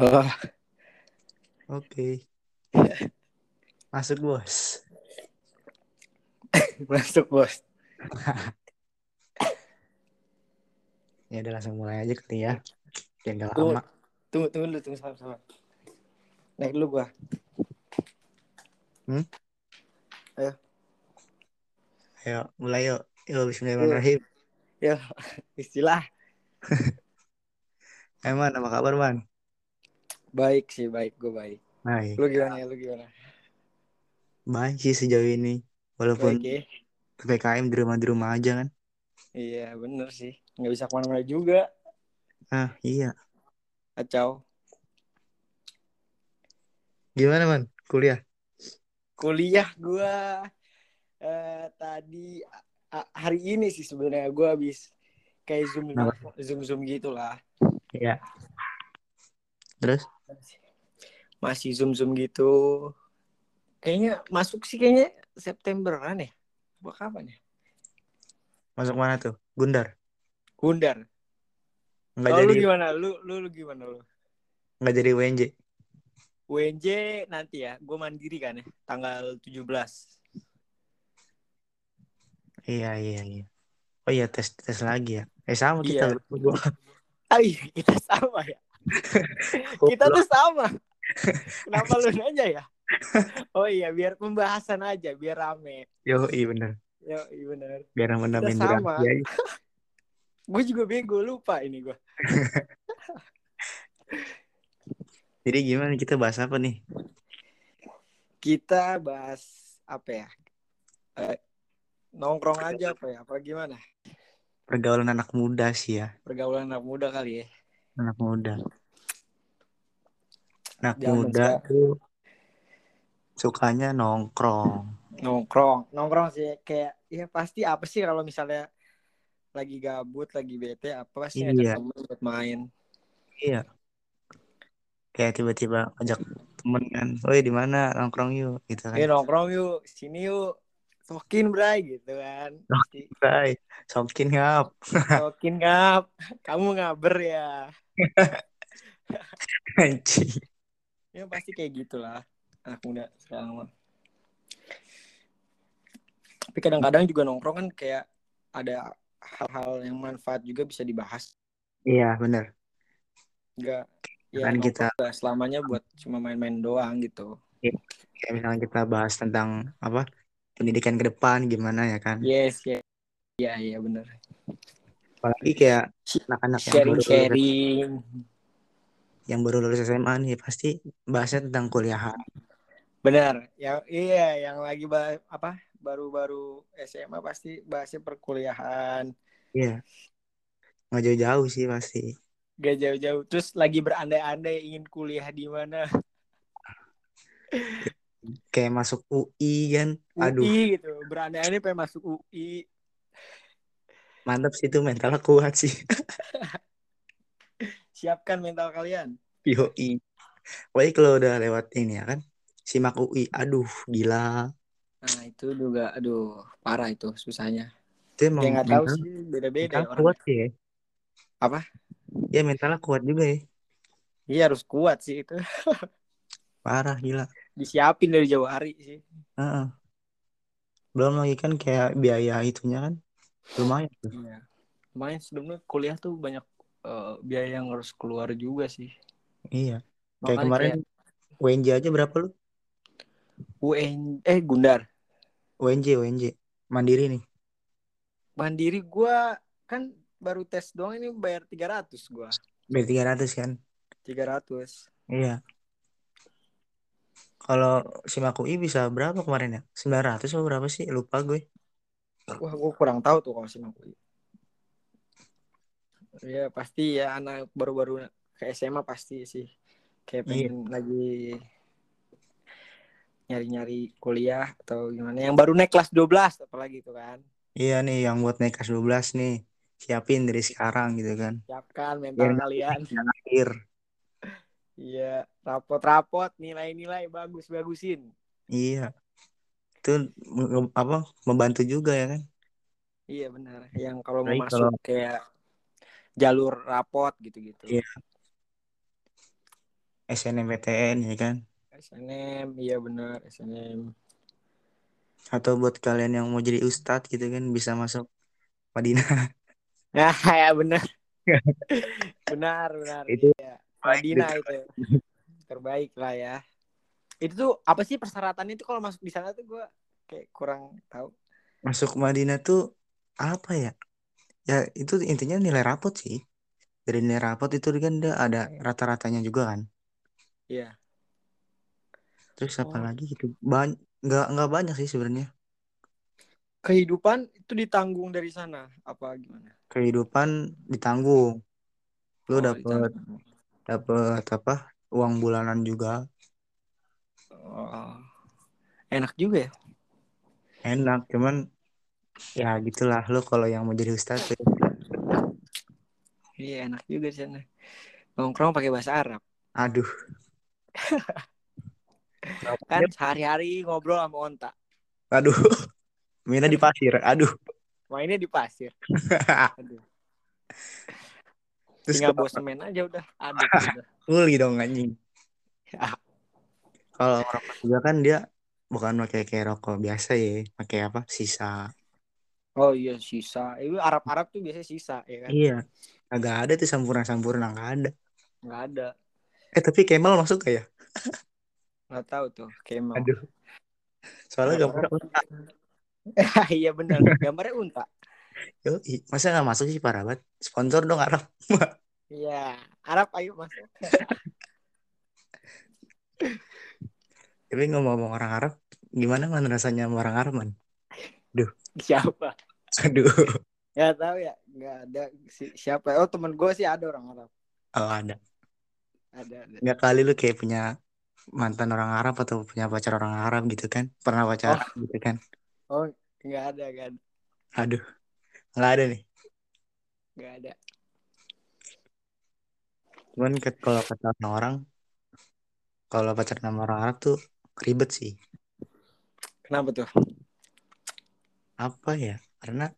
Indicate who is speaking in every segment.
Speaker 1: Oh,
Speaker 2: Oke. Masuk bos.
Speaker 1: masuk bos.
Speaker 2: Ya udah langsung mulai aja kali ya. Biar gak
Speaker 1: Tunggu,
Speaker 2: lama.
Speaker 1: tunggu, tunggu dulu, tunggu sama sama. Naik dulu gua.
Speaker 2: Ayo mulai yuk. Yuk Bismillahirrahmanirrahim.
Speaker 1: Ya, istilah.
Speaker 2: Emang apa kabar man?
Speaker 1: Baik sih, baik. Gue baik.
Speaker 2: Baik.
Speaker 1: Lu gimana ya? Lu gimana?
Speaker 2: Baik sih sejauh ini. Walaupun
Speaker 1: Baik ya?
Speaker 2: PPKM di rumah di rumah aja kan.
Speaker 1: Iya, bener sih. Nggak bisa ke mana-mana juga.
Speaker 2: Ah iya.
Speaker 1: Kacau.
Speaker 2: Gimana man? Kuliah?
Speaker 1: Kuliah gua eh, tadi a- hari ini sih sebenarnya gue habis kayak zoom
Speaker 2: Kenapa?
Speaker 1: zoom zoom gitu lah
Speaker 2: Iya. Terus?
Speaker 1: Masih zoom zoom gitu kayaknya masuk sih kayaknya Septemberan ya Gua kapan ya
Speaker 2: Masuk mana tuh? Gundar?
Speaker 1: Gundar
Speaker 2: Nggak
Speaker 1: Kalau
Speaker 2: jadi
Speaker 1: lu gimana lu lu lu gimana lu
Speaker 2: nggak jadi UNJ.
Speaker 1: UNJ nanti ya gue mandiri kan ya tanggal 17
Speaker 2: Iya iya iya. Oh iya tes tes lagi ya. Eh sama kita.
Speaker 1: Iya.
Speaker 2: Gua.
Speaker 1: ah iya kita sama ya kita tuh sama kenapa lu nanya ya oh iya biar pembahasan aja biar rame
Speaker 2: Yo iya bener.
Speaker 1: Yo, iya bener.
Speaker 2: Biar
Speaker 1: Kita sama.
Speaker 2: aja.
Speaker 1: Gue juga bego lupa ini gue.
Speaker 2: Jadi gimana kita bahas apa nih?
Speaker 1: Kita bahas apa ya? Eh, nongkrong aja apa ya? Apa gimana?
Speaker 2: Pergaulan anak muda sih ya.
Speaker 1: Pergaulan anak muda kali ya.
Speaker 2: Anak muda. Anak
Speaker 1: Zaman
Speaker 2: muda tuh sukanya nongkrong.
Speaker 1: Nongkrong, nongkrong sih kayak ya pasti apa sih kalau misalnya lagi gabut, lagi bete apa sih ngajak
Speaker 2: Iya.
Speaker 1: temen buat main.
Speaker 2: Iya. Kayak tiba-tiba ajak temen kan, woi di mana nongkrong yuk gitu kan.
Speaker 1: Eh nongkrong yuk, sini yuk. Sokin bray gitu kan. Pasti
Speaker 2: Bye. Sokin ngap.
Speaker 1: sokin ngap. Kamu ngaber ya.
Speaker 2: Anjing.
Speaker 1: Ya pasti kayak gitulah anak muda sekarang mah. Tapi kadang-kadang juga nongkrong kan kayak ada hal-hal yang manfaat juga bisa dibahas.
Speaker 2: Iya bener.
Speaker 1: Enggak ya
Speaker 2: Kan kita-
Speaker 1: selamanya buat cuma main-main doang gitu.
Speaker 2: Kayak misalnya kita bahas tentang apa pendidikan ke depan gimana ya kan.
Speaker 1: Yes, yes. Iya, iya bener.
Speaker 2: Apalagi kayak anak-anak yang baru lulus,
Speaker 1: Sharing-sharing.
Speaker 2: Yang baru lulus SMA nih pasti bahasnya tentang kuliahan.
Speaker 1: Bener. Ya, iya, yang lagi ba- apa baru-baru SMA pasti bahasnya perkuliahan.
Speaker 2: Iya. Nggak jauh-jauh sih pasti.
Speaker 1: Gak jauh-jauh. Terus lagi berandai-andai ingin kuliah di mana.
Speaker 2: Kayak masuk UI kan. Aduh,
Speaker 1: UI gitu. Berandai-andai pengen masuk UI.
Speaker 2: mantap sih itu mentalnya kuat sih.
Speaker 1: Siapkan mental kalian.
Speaker 2: Yoi. Pokoknya kalau udah lewat ini ya kan. Simak UI. Aduh, gila.
Speaker 1: Nah itu juga, aduh parah itu susahnya.
Speaker 2: Itu emang
Speaker 1: Ya nggak tahu sih, beda-beda
Speaker 2: mental
Speaker 1: orang.
Speaker 2: kuat sih ya.
Speaker 1: Apa?
Speaker 2: Ya mentalnya kuat juga ya.
Speaker 1: Iya harus kuat sih itu.
Speaker 2: Parah gila.
Speaker 1: Disiapin dari jauh hari sih.
Speaker 2: Heeh. Belum lagi kan kayak biaya itunya kan. Lumayan tuh.
Speaker 1: Iya. Lumayan sebelumnya kuliah tuh banyak eh, biaya yang harus keluar juga sih.
Speaker 2: Iya. Kayak
Speaker 1: Makanya
Speaker 2: kemarin UNJ aja berapa lu?
Speaker 1: UN eh Gundar.
Speaker 2: UNJ, UNJ. Mandiri nih.
Speaker 1: Mandiri gua kan baru tes doang ini bayar 300 gua.
Speaker 2: Dari 300 kan.
Speaker 1: 300.
Speaker 2: Iya. Kalau simak UI bisa berapa kemarin ya? 900 atau berapa sih? Lupa gue.
Speaker 1: Wah, gua kurang tahu tuh kalau simak UI. Ya pasti ya anak baru-baru ke SMA pasti sih kayak
Speaker 2: Iya.
Speaker 1: pengen lagi nyari-nyari kuliah atau gimana yang baru naik kelas 12 apalagi itu kan
Speaker 2: Iya nih yang buat naik kelas 12 nih. Siapin dari sekarang gitu kan.
Speaker 1: siapkan mental
Speaker 2: Biar
Speaker 1: kalian
Speaker 2: Akhir.
Speaker 1: iya rapot-rapot nilai-nilai bagus-bagusin
Speaker 2: Iya. Itu apa membantu juga ya kan?
Speaker 1: iya benar yang kalau mau
Speaker 2: Baik,
Speaker 1: masuk kayak jalur rapot gitu-gitu.
Speaker 2: Iya. SNMPTN ya kan?
Speaker 1: SNM iya benar SNM
Speaker 2: atau buat kalian yang mau jadi ustadz gitu kan bisa masuk Madinah.
Speaker 1: Nah ya benar. Benar benar
Speaker 2: Itu
Speaker 1: iya. Madinah itu. terbaik lah ya. Itu tuh apa sih persyaratannya itu? Kalau masuk di sana tuh gue kayak kurang tahu.
Speaker 2: Masuk Madinah tuh apa ya ya itu intinya nilai rapot sih. Dari nilai rapot itu kan dia ada rata-ratanya juga kan.
Speaker 1: Iya.
Speaker 2: Terus apa
Speaker 1: Oh.
Speaker 2: lagi gitu? Banyak nggak nggak banyak sih sebenarnya.
Speaker 1: Kehidupan itu ditanggung dari sana apa gimana?
Speaker 2: Kehidupan ditanggung. Lu
Speaker 1: Oh,
Speaker 2: dapet dapet apa? Uang bulanan juga.
Speaker 1: Oh. enak juga ya?
Speaker 2: Enak cuman ya gitulah. Lu kalau yang mau jadi ustadz
Speaker 1: iya enak juga di sana. Nongkrong pakai bahasa Arab.
Speaker 2: Aduh.
Speaker 1: Kan sehari-hari ngobrol sama onta.
Speaker 2: Aduh. Mainnya di pasir. Aduh.
Speaker 1: Mainnya di pasir. Aduh.
Speaker 2: terus
Speaker 1: tinggal bawa semen aja udah aduk udah.
Speaker 2: kuli dong anjing.
Speaker 1: Ya.
Speaker 2: kalau rokok juga kan dia bukan pakai kayak rokok biasa ya pakai apa sisa
Speaker 1: oh iya sisa. Itu Arab-Arab tuh biasanya sisa ya kan?
Speaker 2: Iya. Agak ada tuh sampurna sampurna nggak ada.
Speaker 1: Nggak ada.
Speaker 2: Eh tapi Kemal masuk gak ya?
Speaker 1: Nggak tahu tuh Kemal.
Speaker 2: Aduh. Soalnya gambar
Speaker 1: iya benar gambarnya unta.
Speaker 2: Yo, masa nggak masuk sih parah banget. Sponsor dong Arab.
Speaker 1: Iya. Arab ayo masuk.
Speaker 2: Tapi ngomong-ngomong orang Arab gimana man rasanya sama orang Arab man
Speaker 1: siapa?
Speaker 2: Aduh.
Speaker 1: Nggak tahu ya nggak ada si, siapa. Oh temen gue sih ada orang Arab.
Speaker 2: Oh ada.
Speaker 1: Ada, ada.
Speaker 2: nggak kali lu kayak punya mantan orang Arab atau punya pacar orang Arab gitu kan? Pernah pacaran gitu kan?
Speaker 1: Oh nggak ada kan
Speaker 2: aduh nggak ada nih.
Speaker 1: Nggak ada.
Speaker 2: Cuman kalau kata orang kalau pacaran sama orang Arab tuh ribet sih.
Speaker 1: Kenapa tuh
Speaker 2: apa ya? Karena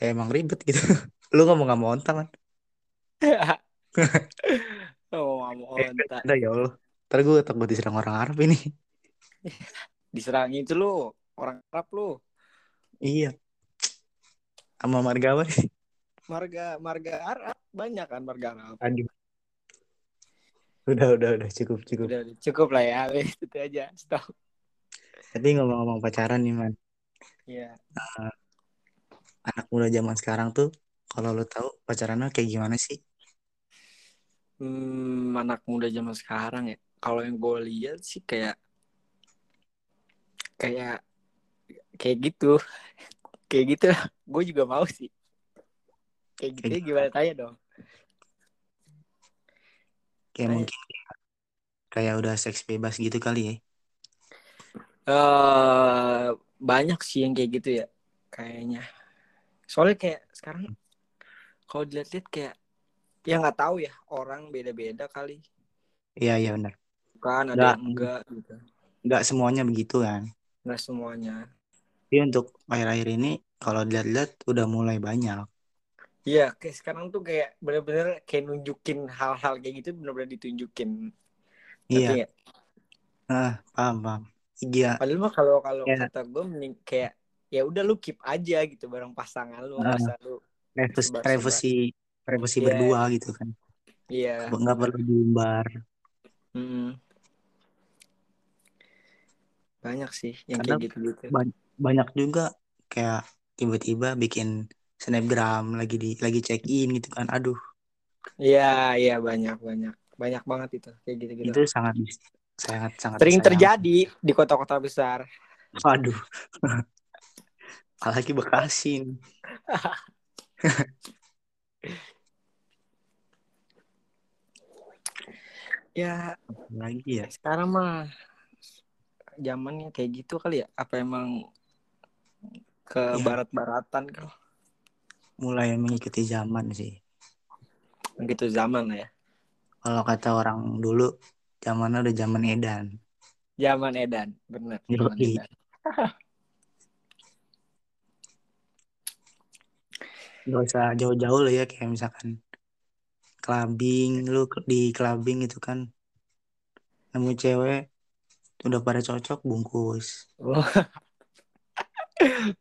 Speaker 2: ya emang ribet gitu. Lu ngomong nggak mau onta man
Speaker 1: oh mau onta.
Speaker 2: ada ya Allah. Ntar gue takut diserang orang Arab ini.
Speaker 1: Diserang itu lu orang Arab lu.
Speaker 2: Iya. Sama marga apa nih
Speaker 1: marga marga Arab. Banyak kan marga Arab.
Speaker 2: Aduh. Udah udah udah. Cukup cukup.
Speaker 1: Udah cukup lah ya itu aja. Stop.
Speaker 2: Tapi ngomong-ngomong pacaran nih man
Speaker 1: ya
Speaker 2: anak muda zaman sekarang tuh kalau lu tahu pacarannya kayak gimana sih?
Speaker 1: Hmm, anak muda zaman sekarang ya. Kalau yang gue lihat sih kayak kayak kayak gitu. Kayak gitu. Gue juga mau sih. Kayak gitu
Speaker 2: Kayak
Speaker 1: gimana tanya dong?
Speaker 2: Kayak
Speaker 1: Kayak-
Speaker 2: mungkin kayak udah seks bebas gitu kali ya?
Speaker 1: Eh banyak sih yang kayak gitu ya kayaknya. Soalnya kayak sekarang kalau dilihat-lihat kayak ya nggak tahu ya orang beda-beda kali.
Speaker 2: Iya iya benar.
Speaker 1: Kan ada yang enggak gitu.
Speaker 2: Nggak semuanya begitu kan?
Speaker 1: Nggak semuanya.
Speaker 2: Tapi untuk akhir-akhir ini kalau dilihat-lihat udah mulai banyak.
Speaker 1: Iya kayak sekarang tuh kayak bener-bener kayak nunjukin hal-hal kayak gitu bener-bener ditunjukin.
Speaker 2: Iya. Ah paham paham iya
Speaker 1: padahal mah kalau kalau
Speaker 2: Ya.
Speaker 1: kata gue mending kayak ya udah lu keep aja gitu bareng pasangan lu
Speaker 2: Ah.
Speaker 1: nggak usah lu
Speaker 2: privacy privacy privacy
Speaker 1: Iya.
Speaker 2: berdua gitu kan
Speaker 1: iya
Speaker 2: nggak perlu diumbar
Speaker 1: Mm. banyak sih yang
Speaker 2: Karena
Speaker 1: kayak gitu-gitu
Speaker 2: ba- banyak juga kayak tiba-tiba bikin snapgram lagi di lagi check in gitu kan aduh
Speaker 1: Iya, iya banyak banyak banyak banget itu kayak gitu-gitu.
Speaker 2: itu sangat sangat sangat
Speaker 1: Sering terjadi di kota-kota besar.
Speaker 2: Waduh. Apalagi Bekasi.
Speaker 1: Ya
Speaker 2: Lagi ya.
Speaker 1: sekarang mah zamannya kayak gitu kali ya? Apa emang ke
Speaker 2: Iya.
Speaker 1: barat-baratan kali?
Speaker 2: Mulai mengikuti zaman sih.
Speaker 1: Gitu zaman ya.
Speaker 2: Kalau kata orang dulu, zamannya udah zaman edan.
Speaker 1: Zaman edan, bener. Zaman edan.
Speaker 2: Gak usah jauh-jauh lah ya kayak misalkan clubbing lu di clubbing itu kan nemu cewek udah pada cocok bungkus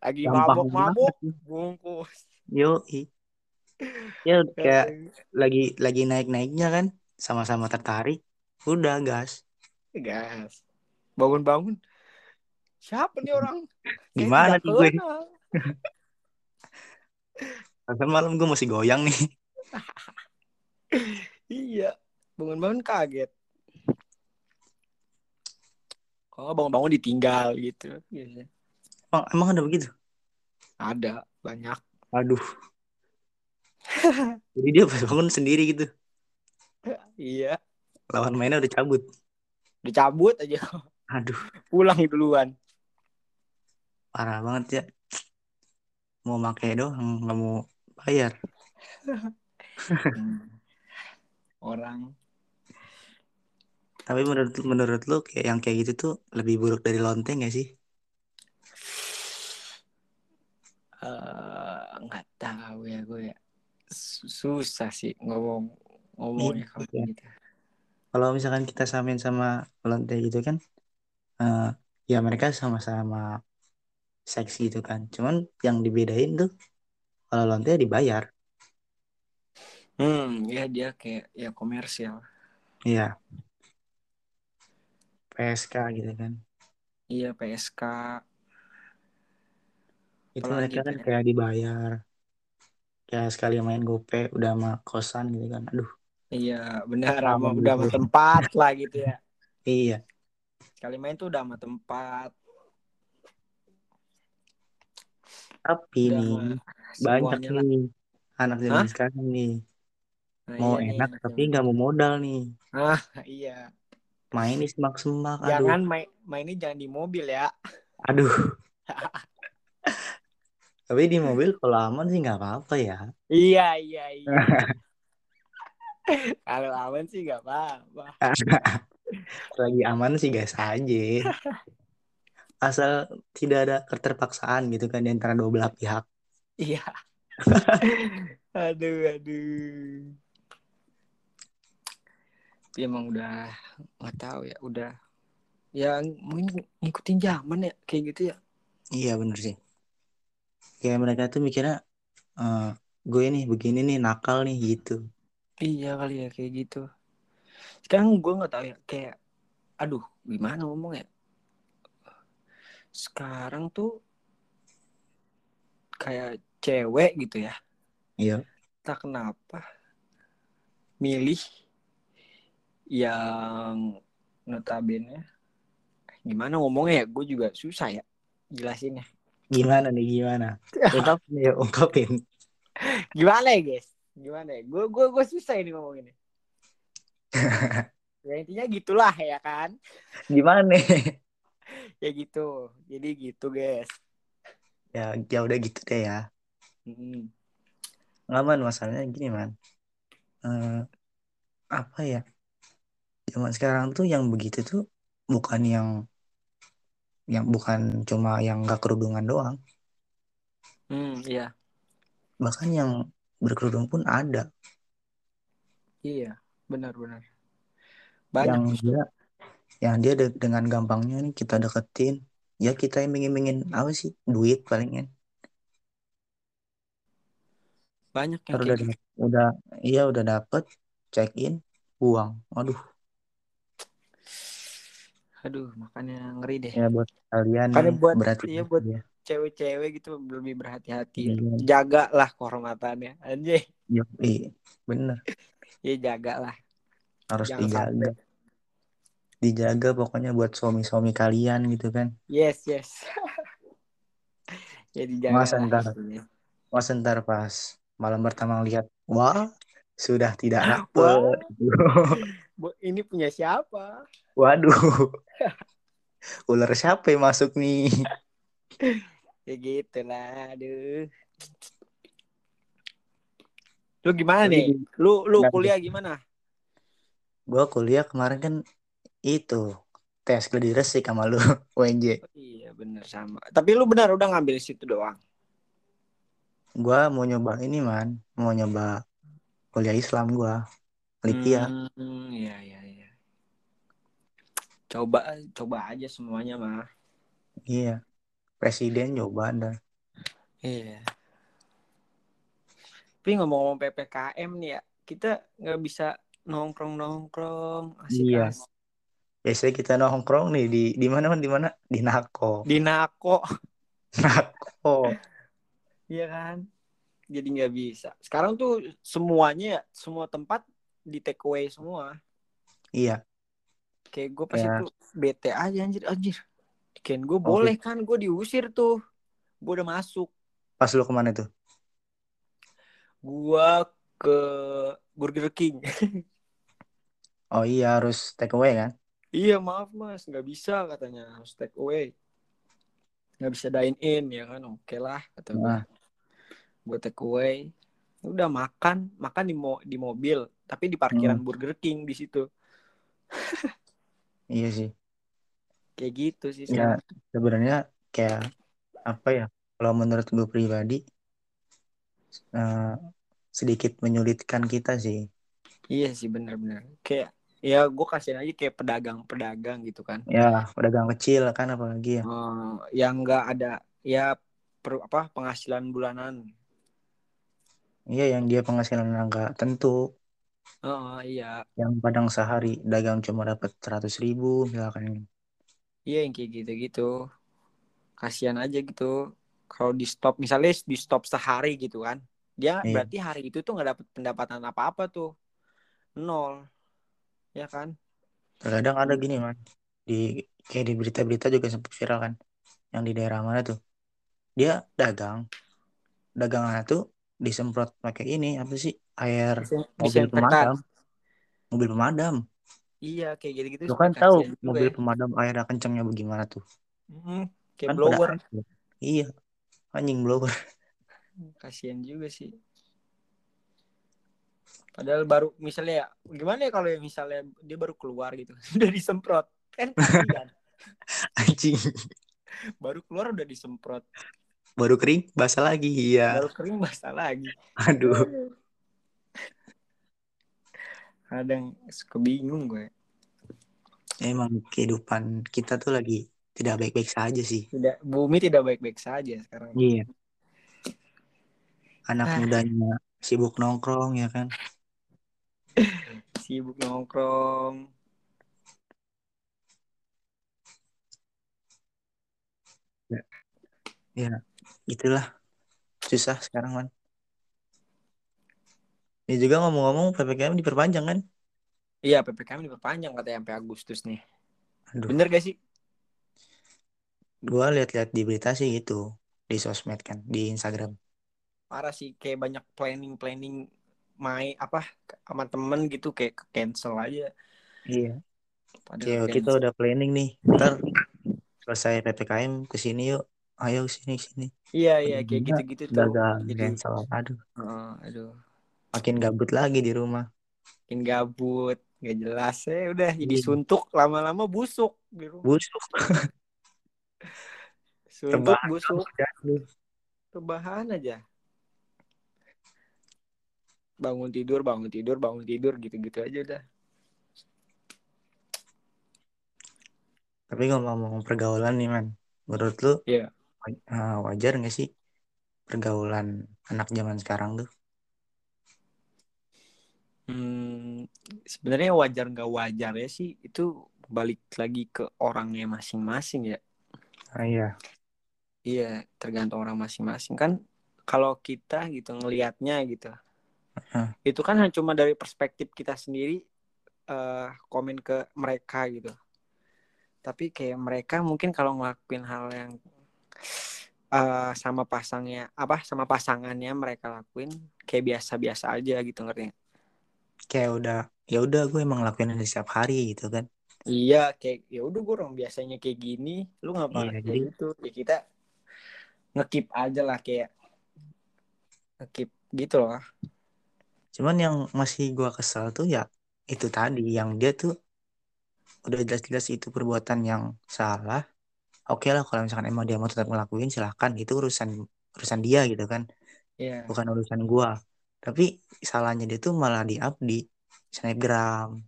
Speaker 1: Lagi
Speaker 2: Gampang
Speaker 1: mabuk-mabuk bungkus.
Speaker 2: yo ya kayak lagi lagi naik naiknya kan sama-sama tertarik udah gas
Speaker 1: gas. Bangun-bangun. Siapa nih orang?
Speaker 2: Gimana nih gue? Kan malam gue masih goyang nih
Speaker 1: Iya. Bangun-bangun kaget. Kalau nggak bangun-bangun ditinggal gitu. Biasanya.
Speaker 2: emang, emang ada begitu
Speaker 1: Ada banyak.
Speaker 2: aduh jadi dia bangun sendiri gitu
Speaker 1: Iya.
Speaker 2: Lawan mainnya udah cabut
Speaker 1: Dicabut aja.
Speaker 2: aduh
Speaker 1: Pulang duluan.
Speaker 2: parah banget ya mau pakai doang nggak mau bayar
Speaker 1: Orang.
Speaker 2: tapi menurut menurut lu kayak yang kayak gitu tuh lebih buruk dari lonteng gak sih
Speaker 1: eh, nggak tahu ya gue ya. Su- Susah sih ngomong ngomongnya
Speaker 2: Iya,
Speaker 1: kalau
Speaker 2: iya.
Speaker 1: gitu.
Speaker 2: Kalau misalkan kita samain sama lonte gitu kan eh, ya mereka sama-sama seksi gitu kan cuman yang dibedain tuh kalau lonte dibayar
Speaker 1: Hmm, ya dia kayak ya komersial.
Speaker 2: iya PSK gitu kan
Speaker 1: Iya PSK.
Speaker 2: itu
Speaker 1: Apalagi
Speaker 2: mereka kan
Speaker 1: ya?
Speaker 2: kayak dibayar kayak sekali main gope udah sama kosan gitu kan aduh
Speaker 1: Iya benar
Speaker 2: Sama
Speaker 1: udah sama tempat lah gitu ya.
Speaker 2: iya
Speaker 1: Sekali main tuh udah sama tempat.
Speaker 2: tapi
Speaker 1: Udah
Speaker 2: nih banyak
Speaker 1: lah.
Speaker 2: nih anak zaman
Speaker 1: Hah?
Speaker 2: sekarang nih
Speaker 1: Nah,
Speaker 2: mau
Speaker 1: iya
Speaker 2: enak
Speaker 1: enak
Speaker 2: tapi nggak mau modal nih
Speaker 1: Ah, iya.
Speaker 2: main di semak-semak aduh
Speaker 1: Jangan main mainnya jangan di mobil ya.
Speaker 2: aduh tapi di mobil kalau aman sih nggak apa-apa ya
Speaker 1: Iya iya iya. Kalau aman sih gak apa-apa.
Speaker 2: lagi aman sih gas aja asal tidak ada keterpaksaan gitu kan di antara dua belah pihak
Speaker 1: Iya. aduh aduh. Dia emang udah nggak tahu ya, udah ya mungkin ngikutin zaman ya kayak gitu ya.
Speaker 2: iya bener sih kayak mereka tuh mikirnya eh, gue nih begini nih nakal nih gitu
Speaker 1: Iya kali ya kayak gitu. Sekarang gue nggak tahu ya kayak, aduh gimana ngomong ya. Sekarang tuh kayak cewek gitu ya.
Speaker 2: iya
Speaker 1: Tak kenapa milih yang notabene gimana ngomongnya ya gue juga susah ya jelasinnya
Speaker 2: gimana nih gimana ungkapin ya ungkapin
Speaker 1: gimana ya guys gimana ya? Gue gue gue susah ini ngomonginnya. Ya intinya gitulah ya kan?
Speaker 2: Gimana
Speaker 1: ya gitu. Jadi gitu guys.
Speaker 2: Ya ya udah gitu deh ya.
Speaker 1: Mm-mm.
Speaker 2: nggak man. Masalahnya gini man. Eh, apa ya? Zaman sekarang tuh yang begitu tuh bukan yang yang bukan cuma yang nggak kerudungan doang.
Speaker 1: Hmm iya.
Speaker 2: Bahkan yang berkerudung pun ada.
Speaker 1: Iya benar-benar
Speaker 2: yang
Speaker 1: banyak.
Speaker 2: dia yang dia de- dengan gampangnya nih kita deketin. Ya kita yang ingin apa sih? Duit palingan
Speaker 1: banyak yang
Speaker 2: Ntar
Speaker 1: kayak
Speaker 2: udah
Speaker 1: gitu.
Speaker 2: udah iya udah dapet check in buang aduh
Speaker 1: aduh makanya ngeri deh.
Speaker 2: Ya buat kalian nih
Speaker 1: buat-
Speaker 2: berarti
Speaker 1: iya, buat- cewek-cewek gitu lebih berhati-hati.
Speaker 2: Iya.
Speaker 1: jagalah kehormatannya anjay
Speaker 2: Yoi, bener.
Speaker 1: Ya jagalah.
Speaker 2: Harus
Speaker 1: Jangan
Speaker 2: dijaga. dijaga pokoknya buat suami-suami kalian gitu kan.
Speaker 1: Yes yes. Ya dijaga lah
Speaker 2: ntar? Mas ntar pas malam pertama lihat wah sudah tidak
Speaker 1: Bu, ini punya siapa?
Speaker 2: Waduh. Ular siapa yang masuk nih
Speaker 1: ya gitu lah aduh. Lu gimana nih? Lu lu kuliah gimana?
Speaker 2: Gua kuliah kemarin kan itu tes gladi resik sama lu UNJ
Speaker 1: Oh, iya bener sama. Tapi lu benar udah ngambil situ doang?
Speaker 2: Gua mau nyoba ini man. Mau nyoba kuliah Islam gua Lipia
Speaker 1: hmm, iya iya iya. Coba coba aja semuanya mah
Speaker 2: iya presiden coba ada
Speaker 1: iya. Tapi ngomong-ngomong ppkm nih ya kita nggak bisa nongkrong nongkrong asik
Speaker 2: Iya. biasanya kita nongkrong nih di di mana Man? di mana? Di Nako.
Speaker 1: Di nako.
Speaker 2: Nako.
Speaker 1: Iya kan? Jadi nggak bisa. Sekarang tuh semuanya ya semua tempat di take away semua.
Speaker 2: Iya.
Speaker 1: Kayak gue pas
Speaker 2: Ya.
Speaker 1: itu bete aja anjir anjir kan gue
Speaker 2: Oh,
Speaker 1: boleh kan gue diusir tuh. Gue udah masuk.
Speaker 2: Pas lu ke mana tuh?
Speaker 1: Gue ke Burger King.
Speaker 2: Oh iya harus take away kan?
Speaker 1: Iya maaf mas. Nggak bisa katanya. Harus take away. Nggak bisa dine in ya kan? Oke lah kata gue
Speaker 2: Nah.
Speaker 1: gue take away. Udah makan. Makan di mo di mobil tapi di parkiran
Speaker 2: Hmm.
Speaker 1: Burger King di situ.
Speaker 2: Iya sih
Speaker 1: kayak gitu sih
Speaker 2: ya sebenarnya kayak apa ya kalau menurut gue pribadi eh, sedikit menyulitkan kita sih.
Speaker 1: Iya sih bener-bener kayak ya gue kasihin aja kayak pedagang-pedagang gitu kan.
Speaker 2: Ya pedagang kecil kan apalagi ya.
Speaker 1: Eh, yang nggak ada ya per, apa penghasilan bulanan.
Speaker 2: Iya yang dia penghasilan nggak tentu.
Speaker 1: Oh iya.
Speaker 2: Yang kadang sehari dagang cuma dapat seratus ribu misalkan
Speaker 1: iya yang kayak gitu-gitu. Kasihan aja gitu. Kalau di stop misalnya di stop sehari gitu kan. Dia
Speaker 2: Iya.
Speaker 1: berarti hari itu tuh nggak dapet pendapatan apa-apa tuh. Nol. Ya kan?
Speaker 2: Terkadang ada gini man di kayak di berita-berita juga sempat viral kan. Yang di daerah mana tuh. Dia dagang. Dagangannya tuh disemprot pakai ini apa sih? Air
Speaker 1: Disen-
Speaker 2: mobil pemadam. Mobil pemadam
Speaker 1: iya kayak gitu-gitu
Speaker 2: lu kan tahu mobil
Speaker 1: ya.
Speaker 2: pemadam airnya kencangnya bagaimana tuh.
Speaker 1: Mm, kayak
Speaker 2: kan pada
Speaker 1: blower
Speaker 2: air. iya anjing blower.
Speaker 1: Kasihan juga sih. Padahal baru misalnya ya gimana ya kalau ya misalnya dia baru keluar gitu udah disemprot. Kan
Speaker 2: anjing.
Speaker 1: Baru keluar udah disemprot.
Speaker 2: Baru kering basah lagi iya.
Speaker 1: Baru kering basah lagi.
Speaker 2: Aduh.
Speaker 1: Kadang suka bingung gue
Speaker 2: emang kehidupan kita tuh lagi tidak baik-baik saja sih.
Speaker 1: Tidak bumi tidak baik-baik saja sekarang.
Speaker 2: Iya. Anak
Speaker 1: Ah.
Speaker 2: mudanya sibuk nongkrong ya kan?
Speaker 1: Sibuk nongkrong.
Speaker 2: Ya. Itulah. Susah sekarang man ini juga ngomong-ngomong ppkm diperpanjang kan
Speaker 1: iya ppkm diperpanjang katanya sampai Agustus nih.
Speaker 2: Aduh.
Speaker 1: Bener gak sih?
Speaker 2: Gua lihat-lihat di berita sih gitu di sosmed kan di Instagram.
Speaker 1: Parah sih kayak banyak planning planning main apa sama temen gitu kayak ke cancel aja.
Speaker 2: Iya.
Speaker 1: Padahal
Speaker 2: kayak kita udah planning nih. Ntar selesai ppkm ke sini yuk. Ayo ke sini ke sini.
Speaker 1: Iya iya kayak gitu-gitu tuh.
Speaker 2: gagal cancel. Aduh.
Speaker 1: Heeh, aduh.
Speaker 2: Makin gabut lagi di rumah.
Speaker 1: Makin gabut gak jelas ya udah jadi
Speaker 2: Iya.
Speaker 1: suntuk lama-lama busuk di rumah.
Speaker 2: Busuk.
Speaker 1: Suntuk
Speaker 2: rebahan
Speaker 1: busuk. Rebahan aja. Bangun tidur bangun tidur bangun tidur gitu-gitu aja udah.
Speaker 2: Tapi ngomong-ngomong pergaulan nih man menurut lu
Speaker 1: Iya.
Speaker 2: eh, wajar nggak sih pergaulan anak zaman sekarang tuh?
Speaker 1: Hmm, sebenarnya wajar nggak wajar ya sih itu balik lagi ke orangnya masing-masing ya.
Speaker 2: ah, iya
Speaker 1: Iya, tergantung orang masing-masing kan. Kalau kita gitu ngelihatnya gitu,
Speaker 2: Heeh.
Speaker 1: itu kan hanya cuma dari perspektif kita sendiri eh, komen ke mereka gitu. Tapi kayak mereka mungkin kalau ngelakuin hal yang eh, sama pasangnya apa sama pasangannya mereka lakuin kayak biasa-biasa aja gitu ngerti
Speaker 2: kayak udah ya udah gue emang lakuin ini setiap hari gitu kan
Speaker 1: Iya, kayak ya udah gue orang biasanya kayak gini, lu ngapa
Speaker 2: Iya, jadi-
Speaker 1: gitu? Ya kita ngekip aja lah kayak ngekip gitu loh.
Speaker 2: cuman yang masih gue kesel tuh ya itu tadi yang dia tuh udah jelas-jelas itu perbuatan yang salah oke lah kalau misalkan emang dia mau tetap ngelakuin silahkan itu urusan urusan dia gitu kan
Speaker 1: Iya.
Speaker 2: bukan urusan gua tapi salahnya dia tuh malah di up di snapgram.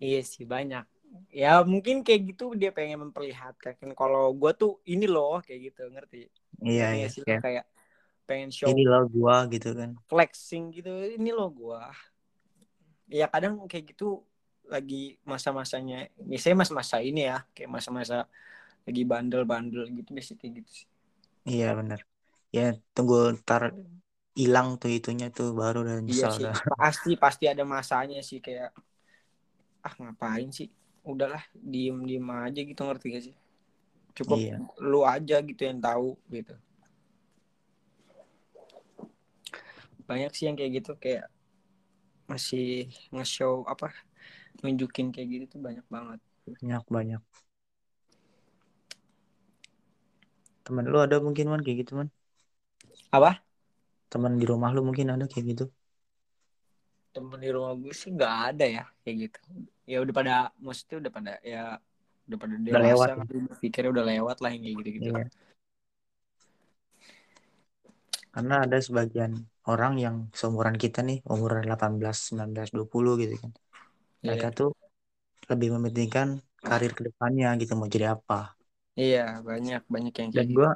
Speaker 1: Iya sih banyak. Ya mungkin kayak gitu dia pengen memperlihatkan kan kalau gue tuh ini loh kayak gitu ngerti?
Speaker 2: Iya iya
Speaker 1: sih
Speaker 2: kayak
Speaker 1: kayak pengen show
Speaker 2: ini loh gua gitu kan.
Speaker 1: flexing gitu ini loh gue ya kadang kayak gitu lagi masa-masanya biasanya masa-masa ini ya kayak masa-masa lagi bandel-bandel gitu biasanya kayak gitu sih.
Speaker 2: Iya benar ya tunggu ntar hilang tuh itunya tuh baru udah
Speaker 1: iya sih
Speaker 2: dah.
Speaker 1: pasti pasti ada masanya sih kayak ah ngapain sih? Udahlah diem diem aja gitu ngerti gak sih? Cukup
Speaker 2: Iya.
Speaker 1: lu aja gitu yang tahu gitu. Banyak sih yang kayak gitu kayak masih nge-show apa nunjukin kayak gitu tuh banyak banget.
Speaker 2: Banyak banyak. Teman lu ada mungkin man kayak gitu man
Speaker 1: apa
Speaker 2: teman di rumah lu mungkin ada kayak gitu?
Speaker 1: Temen di rumah gue sih nggak ada ya kayak gitu. Ya udah pada maksudnya udah pada ya udah pada
Speaker 2: Udah
Speaker 1: dewasa
Speaker 2: lewat.
Speaker 1: kan pikirnya udah lewat lah yang kayak gitu gitu
Speaker 2: Iya. karena ada sebagian orang yang seumuran kita nih umur 18 19 20 gitu kan. Mereka
Speaker 1: iya.
Speaker 2: tuh lebih mementingkan karir ke depannya gitu mau jadi apa.
Speaker 1: Iya banyak banyak yang
Speaker 2: dan
Speaker 1: kayak gitu.
Speaker 2: gue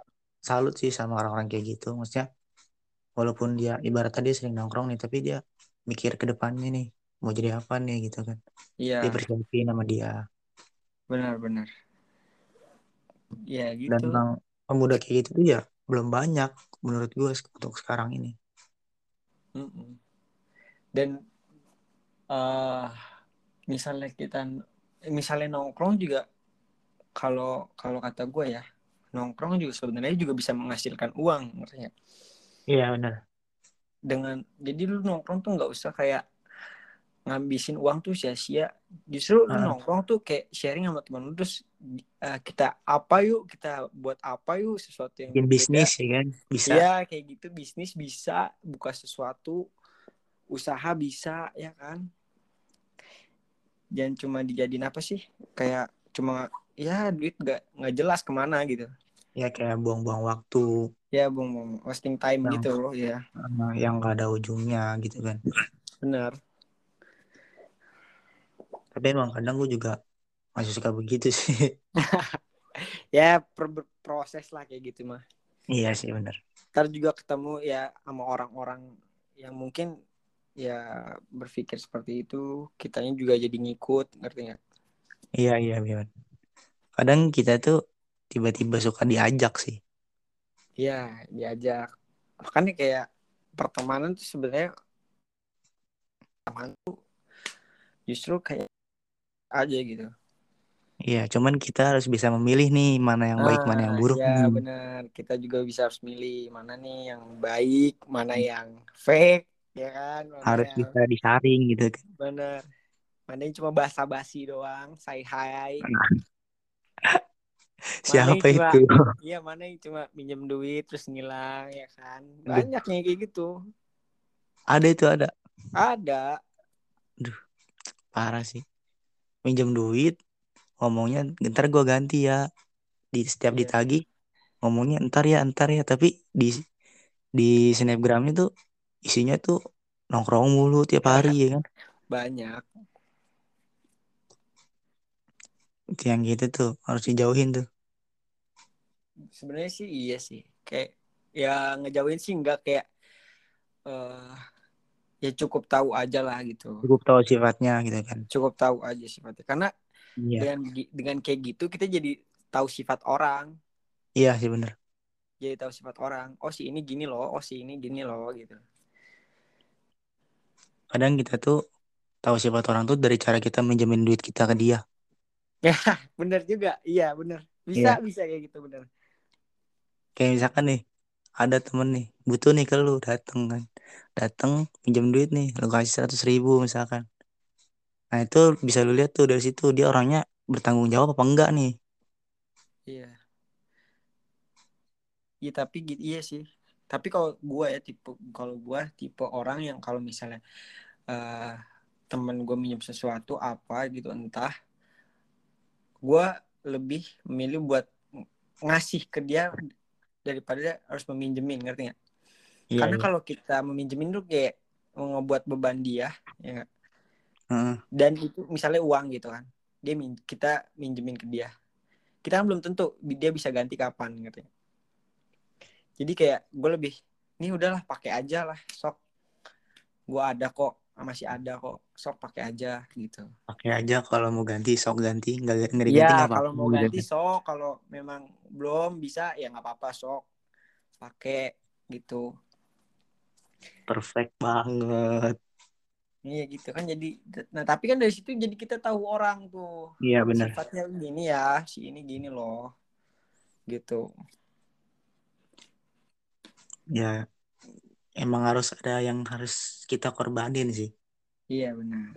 Speaker 2: salut sih sama orang-orang kayak gitu. Maksudnya walaupun dia ibaratnya dia sering nongkrong nih tapi dia mikir ke depannya nih mau jadi apa nih gitu kan.
Speaker 1: Iya.
Speaker 2: Dia bersiapin sama dia.
Speaker 1: Benar-benar ya
Speaker 2: dan
Speaker 1: gitu.
Speaker 2: memang pemuda kayak gitu tuh ya belum banyak menurut gue untuk sekarang ini.
Speaker 1: Dan eh misalnya kita misalnya nongkrong juga kalau kalau kata gue ya nongkrong juga sebenarnya juga bisa menghasilkan uang ngerti nggak?
Speaker 2: Iya benar.
Speaker 1: Dengan jadi lu nongkrong tuh nggak usah kayak ngabisin uang tuh sia-sia. Justru lu
Speaker 2: Heeh.
Speaker 1: nongkrong tuh kayak sharing sama teman lu terus eh, kita apa yuk kita buat apa yuk sesuatu yang
Speaker 2: bikin bisnis ya kan? Bisa.
Speaker 1: Iya kayak gitu bisnis bisa buka sesuatu usaha bisa ya kan? Jangan cuma dijadiin apa sih kayak cuma ya duit nggak nggak jelas ke mana gitu.
Speaker 2: Ya kayak buang-buang waktu
Speaker 1: ya bung bung. Wasting time
Speaker 2: Yang-
Speaker 1: gitu ya
Speaker 2: yang gak ada ujungnya gitu kan.
Speaker 1: Benar.
Speaker 2: Tapi emang kadang gue juga masih suka begitu sih.
Speaker 1: Ya per- proses lah kayak gitu mah.
Speaker 2: Iya sih benar.
Speaker 1: Ntar juga ketemu ya sama orang-orang yang mungkin ya berpikir seperti itu. Kitanya juga jadi ngikut ngerti nggak?
Speaker 2: Iya iya iya. Kadang kita tuh tiba-tiba suka diajak sih
Speaker 1: Iya, diajak. Makanya kayak pertemanan tuh sebenarnya pertemanan tuh justru kayak aja gitu.
Speaker 2: Iya, cuman kita harus bisa memilih nih mana yang baik, mana yang
Speaker 1: Ah,
Speaker 2: buruk
Speaker 1: Ya
Speaker 2: nih.
Speaker 1: benar. Kita juga bisa harus milih mana nih yang baik, mana yang fake, ya kan? Mana
Speaker 2: Harus
Speaker 1: yang
Speaker 2: bisa disaring gitu kan.
Speaker 1: benar. Mana yang cuma basa-basi doang, say hi.
Speaker 2: Siapa
Speaker 1: cuma-
Speaker 2: itu?
Speaker 1: Iya, mana yang cuma minjem duit terus ngilang, ya kan? Banyak nih kayak gitu.
Speaker 2: Ada itu ada.
Speaker 1: Ada.
Speaker 2: Parah sih. Minjem duit, ngomongnya ntar gua ganti ya. Di setiap
Speaker 1: Iya.
Speaker 2: ditagih ngomongnya ntar ya, ntar ya. Tapi di di snapgramnya tuh isinya tuh nongkrong mulu tiap hari ya kan.
Speaker 1: Banyak.
Speaker 2: Yang gitu tuh harus dijauhin tuh.
Speaker 1: Sebenarnya sih iya sih. Kayak ya ngejauhin sih nggak kayak eh ya cukup tahu aja lah gitu.
Speaker 2: Cukup tahu sifatnya gitu kan.
Speaker 1: cukup tahu aja sifatnya. Karena
Speaker 2: Iya.
Speaker 1: dengan dengan kayak gitu kita jadi tahu sifat orang.
Speaker 2: Iya sih bener.
Speaker 1: jadi tahu sifat orang. Oh si ini gini loh oh si ini gini loh gitu.
Speaker 2: Kadang kita tuh tahu sifat orang tuh dari cara kita minjemin duit kita ke dia.
Speaker 1: bener juga. Iya bener. Bisa bisa kayak gitu bener
Speaker 2: Kayak misalkan nih, ada temen nih, butuh nih ke lu, dateng kan. Dateng, pinjam duit nih, lu kasih 100 ribu misalkan. Nah itu bisa lu lihat tuh dari situ, dia orangnya bertanggung jawab apa enggak nih.
Speaker 1: iya iya tapi gitu iya sih tapi kalau gua ya tipe kalau gua tipe orang yang kalau misalnya eh temen gue minjem sesuatu apa gitu entah gua lebih memilih buat ngasih ke dia daripada harus meminjemin ngerti nggak
Speaker 2: Iya,
Speaker 1: karena
Speaker 2: iya.
Speaker 1: kalau kita meminjemin tuh kayak ngebuat beban dia ya?
Speaker 2: Heeh.
Speaker 1: dan itu misalnya uang gitu kan dia min kita minjemin ke dia kita kan belum tentu dia bisa ganti kapan gitu jadi kayak gue lebih ini udahlah pakai aja lah sok gue ada kok masih ada kok sok pakai aja gitu.
Speaker 2: Pakai aja kalau mau ganti sok ganti. Nggak nggak diganti
Speaker 1: ya kalau mau ganti sok kalau memang belum bisa ya nggak apa-apa sok pakai gitu.
Speaker 2: Perfect banget.
Speaker 1: Iya gitu kan jadi nah tapi kan dari situ jadi kita tahu orang tuh.
Speaker 2: Iya bener.
Speaker 1: Sifatnya gini ya si ini gini loh gitu.
Speaker 2: Ya emang harus ada yang harus kita korbanin sih.
Speaker 1: Iya benar.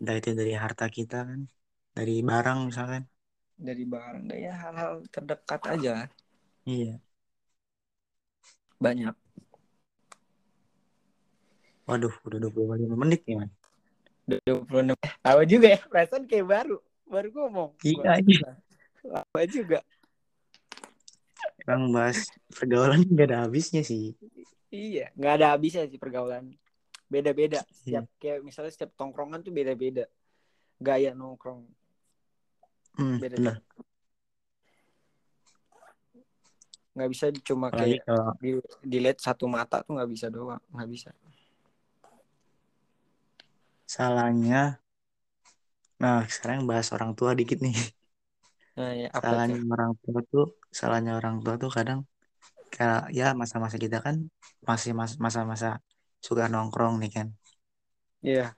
Speaker 2: Entah itu dari harta kita kan dari barang misalkan.
Speaker 1: Dari barang ya hal-hal terdekat aja.
Speaker 2: Iya.
Speaker 1: Banyak.
Speaker 2: Waduh udah 25 menit nih man
Speaker 1: 26 eh, tahu juga ya perasaan kayak baru baru ngomong.
Speaker 2: Iya iya.
Speaker 1: Lama juga
Speaker 2: Bang bahas pergaulan nggak ada habisnya sih.
Speaker 1: Iya nggak ada habisnya sih pergaulan. Beda-beda.
Speaker 2: Iya.
Speaker 1: setiap kayak misalnya setiap tongkrongan tuh beda-beda. Gaya nongkrong.
Speaker 2: Hmm,
Speaker 1: beda
Speaker 2: bener
Speaker 1: nggak bisa cuma kayak
Speaker 2: kalau
Speaker 1: di dilihat satu mata tuh nggak bisa doang nggak bisa.
Speaker 2: Salahnya nah sekarang bahas orang tua dikit nih
Speaker 1: nah ya apa
Speaker 2: salahnya
Speaker 1: tuh
Speaker 2: orang tua tuh salahnya orang tua tuh kadang kayak ya masa-masa kita kan masih mas- masa-masa suka nongkrong nih kan.
Speaker 1: Iya.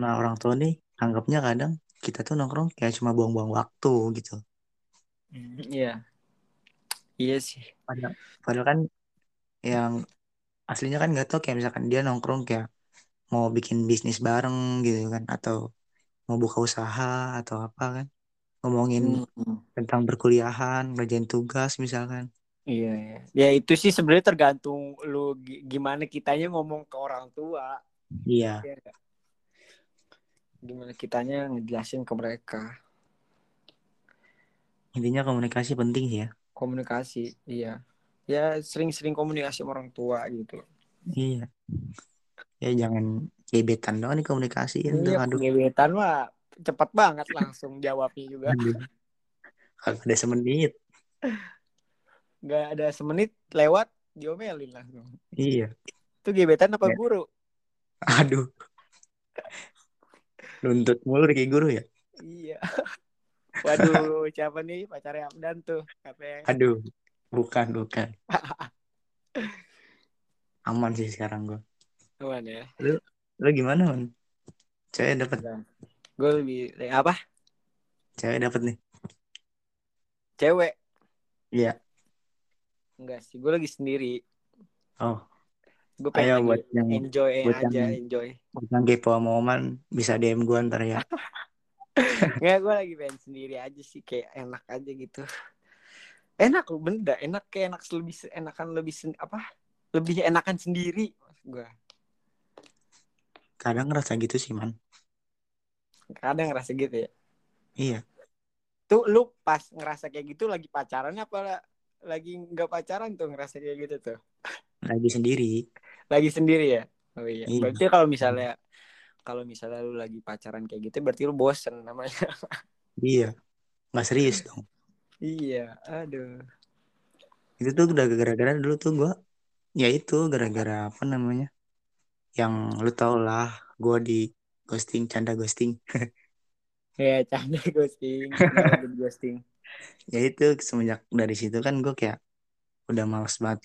Speaker 2: Nah orang tua nih anggapnya kadang kita tuh nongkrong kayak cuma buang-buang waktu gitu.
Speaker 1: Hmm, iya. Iya sih.
Speaker 2: Padahal, padahal kan yang aslinya kan nggak tahu kayak misalkan dia nongkrong kayak mau bikin bisnis bareng gitu kan atau mau buka usaha atau apa kan ngomongin
Speaker 1: Hmm,
Speaker 2: tentang perkuliahan ngerjain tugas misalkan.
Speaker 1: Iya iya. Ya itu sih sebenarnya tergantung lu gi- gimana kitanya ngomong ke orang tua.
Speaker 2: Iya.
Speaker 1: Iya gimana kitanya ngejelasin ke mereka.
Speaker 2: Intinya komunikasi penting sih ya.
Speaker 1: Komunikasi iya. Ya sering-sering komunikasi sama orang tua gitu.
Speaker 2: Iya. Ya jangan gebetan doang nih komunikasiin tuh
Speaker 1: iya gebetan mah cepet banget langsung jawabnya juga.
Speaker 2: Aduh kalau ada semenit.
Speaker 1: Nggak ada semenit lewat diomelin langsung.
Speaker 2: Iya.
Speaker 1: Itu gebetan apa
Speaker 2: Ya.
Speaker 1: guru?
Speaker 2: Aduh. Nuntut mulu kayak guru ya.
Speaker 1: Iya. Waduh siapa nih pacarnya Abdan tuh katanya.
Speaker 2: Aduh bukan bukan. Aman sih sekarang gue
Speaker 1: Aman ya.
Speaker 2: Lu gimana man cewek dapat
Speaker 1: gue lebih apa?
Speaker 2: Cewek dapat nih.
Speaker 1: Cewek.
Speaker 2: Iya.
Speaker 1: Enggak sih gue lagi sendiri.
Speaker 2: Oh.
Speaker 1: Gue
Speaker 2: ayo
Speaker 1: pengen lagi
Speaker 2: buat yang
Speaker 1: enjoy
Speaker 2: buat
Speaker 1: aja
Speaker 2: yang-
Speaker 1: enjoy.
Speaker 2: buat yang kepo sama Oman bisa DM gue ntar ya.
Speaker 1: Nggak, gue lagi pengen sendiri aja sih kayak enak aja gitu. Enak loh bener dah. enak kayak enak lebih enakan lebih sen- apa? Lebih enakan sendiri gue
Speaker 2: kadang ngerasa gitu sih man
Speaker 1: kadang ngerasa gitu ya?
Speaker 2: Iya.
Speaker 1: Tuh lu pas ngerasa kayak gitu lagi pacaran apa la- lagi nggak pacaran tuh ngerasa kayak gitu tuh?
Speaker 2: Lagi sendiri.
Speaker 1: Lagi sendiri ya? Oh iya.
Speaker 2: Iya.
Speaker 1: berarti kalau misalnya kalau misalnya lu lagi pacaran kayak gitu berarti lu bosen namanya.
Speaker 2: Iya. Nggak serius dong.
Speaker 1: Iya aduh.
Speaker 2: Itu tuh udah gara-gara dulu tuh gue ya itu gara-gara apa namanya yang lu tau lah gue di ghosting canda ghosting.
Speaker 1: Ya canda ghosting jadi ghosting?
Speaker 2: Ya itu semenjak dari situ kan gue kayak udah males banget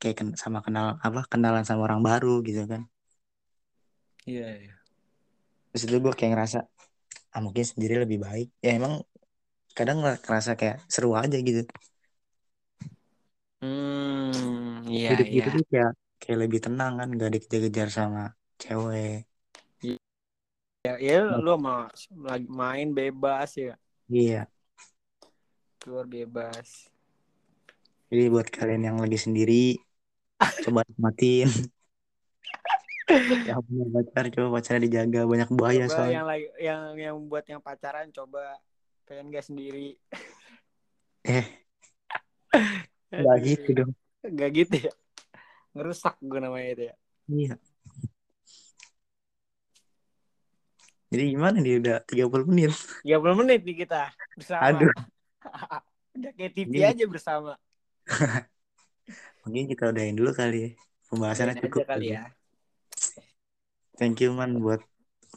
Speaker 2: kayak ken- sama kenal apa kenalan sama orang baru gitu kan.
Speaker 1: Iya iya.
Speaker 2: Terus itu gue kayak ngerasa ah mungkin sendiri lebih baik. Ya emang kadang ngerasa kayak seru aja gitu.
Speaker 1: Hmm iya
Speaker 2: hidup
Speaker 1: iya.
Speaker 2: gitu tuh kayak kayak lebih tenang kan gak dikejar-kejar sama cewek
Speaker 1: ya, ya lu mau lagi main bebas ya.
Speaker 2: Iya.
Speaker 1: Keluar bebas.
Speaker 2: Jadi buat kalian yang lagi sendiri coba nikmatin. Yang punya pacar coba pacarnya dijaga banyak buaya
Speaker 1: coba
Speaker 2: soalnya.
Speaker 1: yang lagi yang yang buat yang pacaran coba pengen gak sendiri.
Speaker 2: Eh. Nggak gitu dong.
Speaker 1: Gak gitu ya. Ngerusak gue namanya itu ya.
Speaker 2: Iya Jadi gimana nih udah 30 menit.
Speaker 1: 30 menit nih kita bersama.
Speaker 2: Aduh.
Speaker 1: Udah kayak TV aja bersama.
Speaker 2: Mungkin kita udahin dulu kali ya. Pembahasannya
Speaker 1: Udahin
Speaker 2: cukup
Speaker 1: kali ya.
Speaker 2: Thank you man buat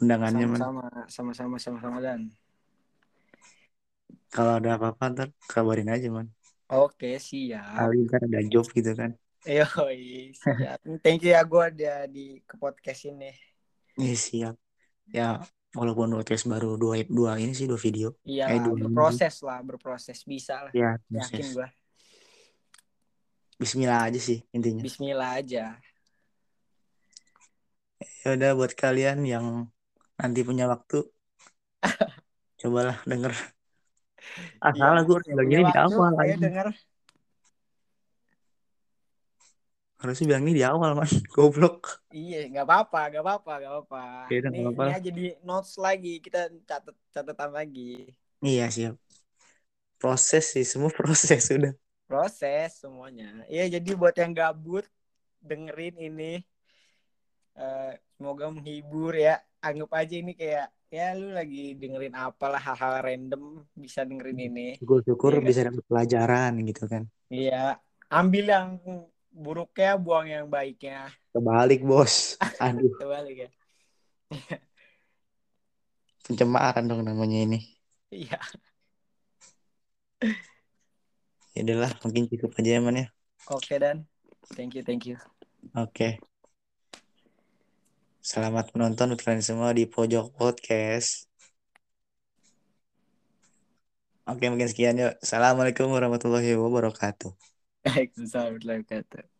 Speaker 2: undangannya man.
Speaker 1: Sama-sama, sama-sama, sama-sama dan.
Speaker 2: Kalau ada apa-apa ntar kabarin aja man.
Speaker 1: Oke, siap.
Speaker 2: Kali ntar ada job gitu kan.
Speaker 1: Yoi, siap. Thank you ya gue ada di ke podcast ini.
Speaker 2: Iya siap. Ya walaupun podcast baru dua dua ini sih dua video.
Speaker 1: Iya
Speaker 2: Eh, dua
Speaker 1: berproses lah, berproses bisa lah.
Speaker 2: Ya
Speaker 1: Yakin gue.
Speaker 2: Bismillah aja sih intinya.
Speaker 1: Bismillah aja.
Speaker 2: Ya udah buat kalian yang nanti punya waktu, cobalah denger. Ah
Speaker 1: Iya,
Speaker 2: salah gue ini di awal aja.
Speaker 1: denger.
Speaker 2: Harusnya bilang ini di awal man. Goblok.
Speaker 1: Iya, nggak apa-apa, nggak apa-apa, nggak apa-apa.
Speaker 2: Ya
Speaker 1: Ini,
Speaker 2: apa-apa
Speaker 1: ini aja di notes lagi, kita catat catatan lagi.
Speaker 2: Iya siap. Proses sih semua proses sudah.
Speaker 1: Proses semuanya. Iya, jadi buat yang gabut dengerin ini, eh, semoga menghibur ya. Anggap aja ini kayak ya lu lagi dengerin apalah hal-hal random bisa dengerin ini.
Speaker 2: Syukur-syukur
Speaker 1: Iya,
Speaker 2: bisa dapat pelajaran gitu kan.
Speaker 1: Iya, ambil yang buruknya, buang yang baiknya.
Speaker 2: Kebalik bos. Aduh,
Speaker 1: Kebalik ya.
Speaker 2: pencemaran dong namanya ini.
Speaker 1: Iya.
Speaker 2: Ya udahlah, mungkin cukup aja ya man ya.
Speaker 1: Oke dan, thank you, thank you.
Speaker 2: Oke. Selamat menonton kalian semua di Pojok Podcast. Oke, mungkin sekian yuk. Assalamualaikum warahmatullahi wabarakatuh.
Speaker 1: Waalaikumsalam warahmatullahi wabarakatuh.